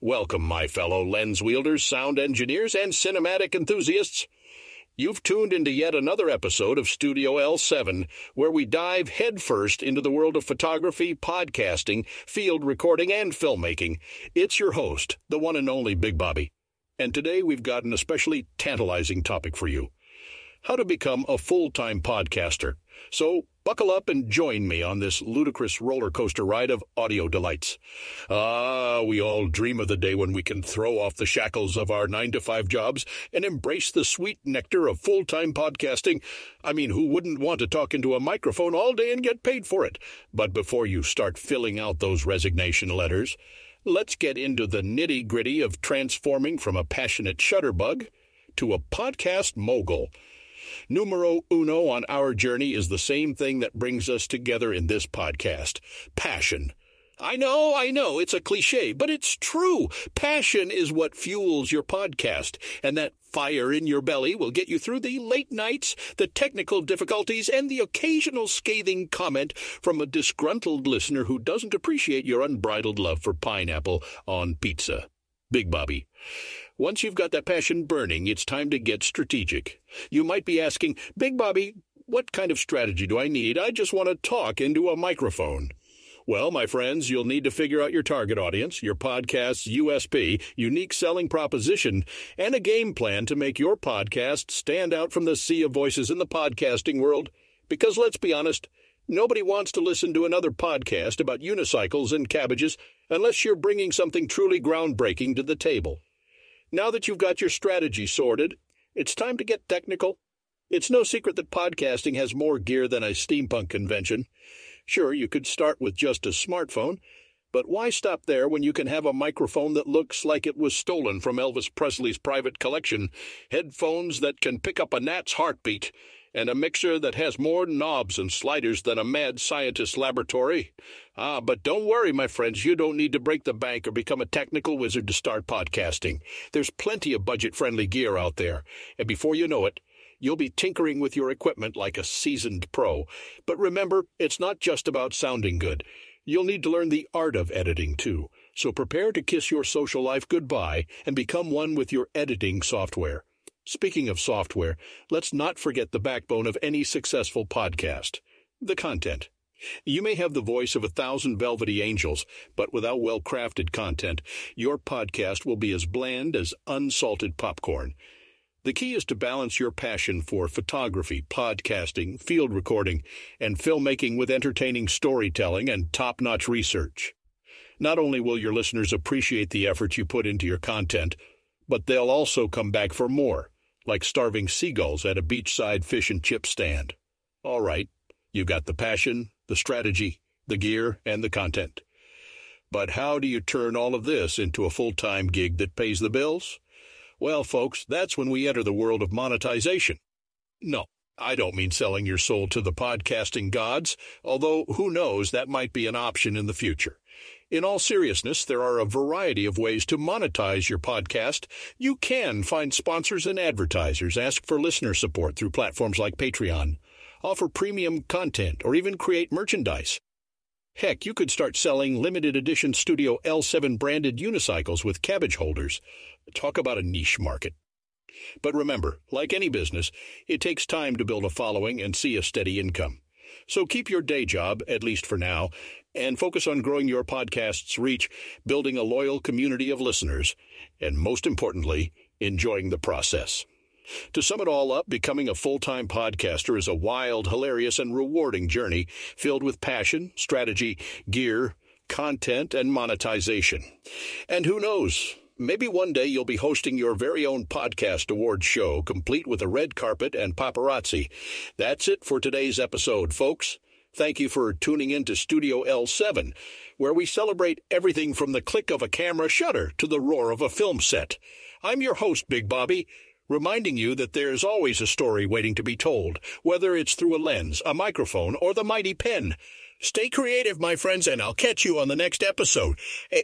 Welcome, my fellow lens wielders, sound engineers, and cinematic enthusiasts. You've tuned into yet another episode of Studio L7, where we dive headfirst into the world of photography, podcasting, field recording, and filmmaking. It's your host, the one and only Big Bobby. And today we've got an especially tantalizing topic for you how to become a full time podcaster. So buckle up and join me on this ludicrous roller coaster ride of audio delights. Ah, we all dream of the day when we can throw off the shackles of our nine to five jobs and embrace the sweet nectar of full time podcasting. I mean, who wouldn't want to talk into a microphone all day and get paid for it? But before you start filling out those resignation letters, let's get into the nitty gritty of transforming from a passionate shutterbug to a podcast mogul. Numero uno on our journey is the same thing that brings us together in this podcast passion. I know, I know, it's a cliche, but it's true. Passion is what fuels your podcast, and that fire in your belly will get you through the late nights, the technical difficulties, and the occasional scathing comment from a disgruntled listener who doesn't appreciate your unbridled love for pineapple on pizza. Big Bobby. Once you've got that passion burning, it's time to get strategic. You might be asking, Big Bobby, what kind of strategy do I need? I just want to talk into a microphone. Well, my friends, you'll need to figure out your target audience, your podcast's USP, unique selling proposition, and a game plan to make your podcast stand out from the sea of voices in the podcasting world. Because let's be honest, nobody wants to listen to another podcast about unicycles and cabbages unless you're bringing something truly groundbreaking to the table. Now that you've got your strategy sorted, it's time to get technical. It's no secret that podcasting has more gear than a steampunk convention. Sure, you could start with just a smartphone, but why stop there when you can have a microphone that looks like it was stolen from Elvis Presley's private collection, headphones that can pick up a gnat's heartbeat, and a mixer that has more knobs and sliders than a mad scientist's laboratory. Ah, but don't worry, my friends, you don't need to break the bank or become a technical wizard to start podcasting. There's plenty of budget friendly gear out there, and before you know it, you'll be tinkering with your equipment like a seasoned pro. But remember, it's not just about sounding good. You'll need to learn the art of editing, too. So prepare to kiss your social life goodbye and become one with your editing software. Speaking of software, let's not forget the backbone of any successful podcast the content. You may have the voice of a thousand velvety angels, but without well crafted content, your podcast will be as bland as unsalted popcorn. The key is to balance your passion for photography, podcasting, field recording, and filmmaking with entertaining storytelling and top notch research. Not only will your listeners appreciate the effort you put into your content, but they'll also come back for more like starving seagulls at a beachside fish and chip stand. All right, you've got the passion, the strategy, the gear, and the content. But how do you turn all of this into a full time gig that pays the bills? Well, folks, that's when we enter the world of monetization. No, I don't mean selling your soul to the podcasting gods, although who knows, that might be an option in the future. In all seriousness, there are a variety of ways to monetize your podcast. You can find sponsors and advertisers, ask for listener support through platforms like Patreon, offer premium content, or even create merchandise. Heck, you could start selling limited edition Studio L7 branded unicycles with cabbage holders. Talk about a niche market. But remember, like any business, it takes time to build a following and see a steady income. So keep your day job, at least for now, and focus on growing your podcast's reach, building a loyal community of listeners, and most importantly, enjoying the process. To sum it all up, becoming a full time podcaster is a wild, hilarious, and rewarding journey filled with passion, strategy, gear, content, and monetization. And who knows? Maybe one day you'll be hosting your very own podcast award show, complete with a red carpet and paparazzi. That's it for today's episode, folks. Thank you for tuning in to Studio L7, where we celebrate everything from the click of a camera shutter to the roar of a film set. I'm your host, Big Bobby, reminding you that there's always a story waiting to be told, whether it's through a lens, a microphone, or the mighty pen. Stay creative, my friends, and I'll catch you on the next episode. Eh,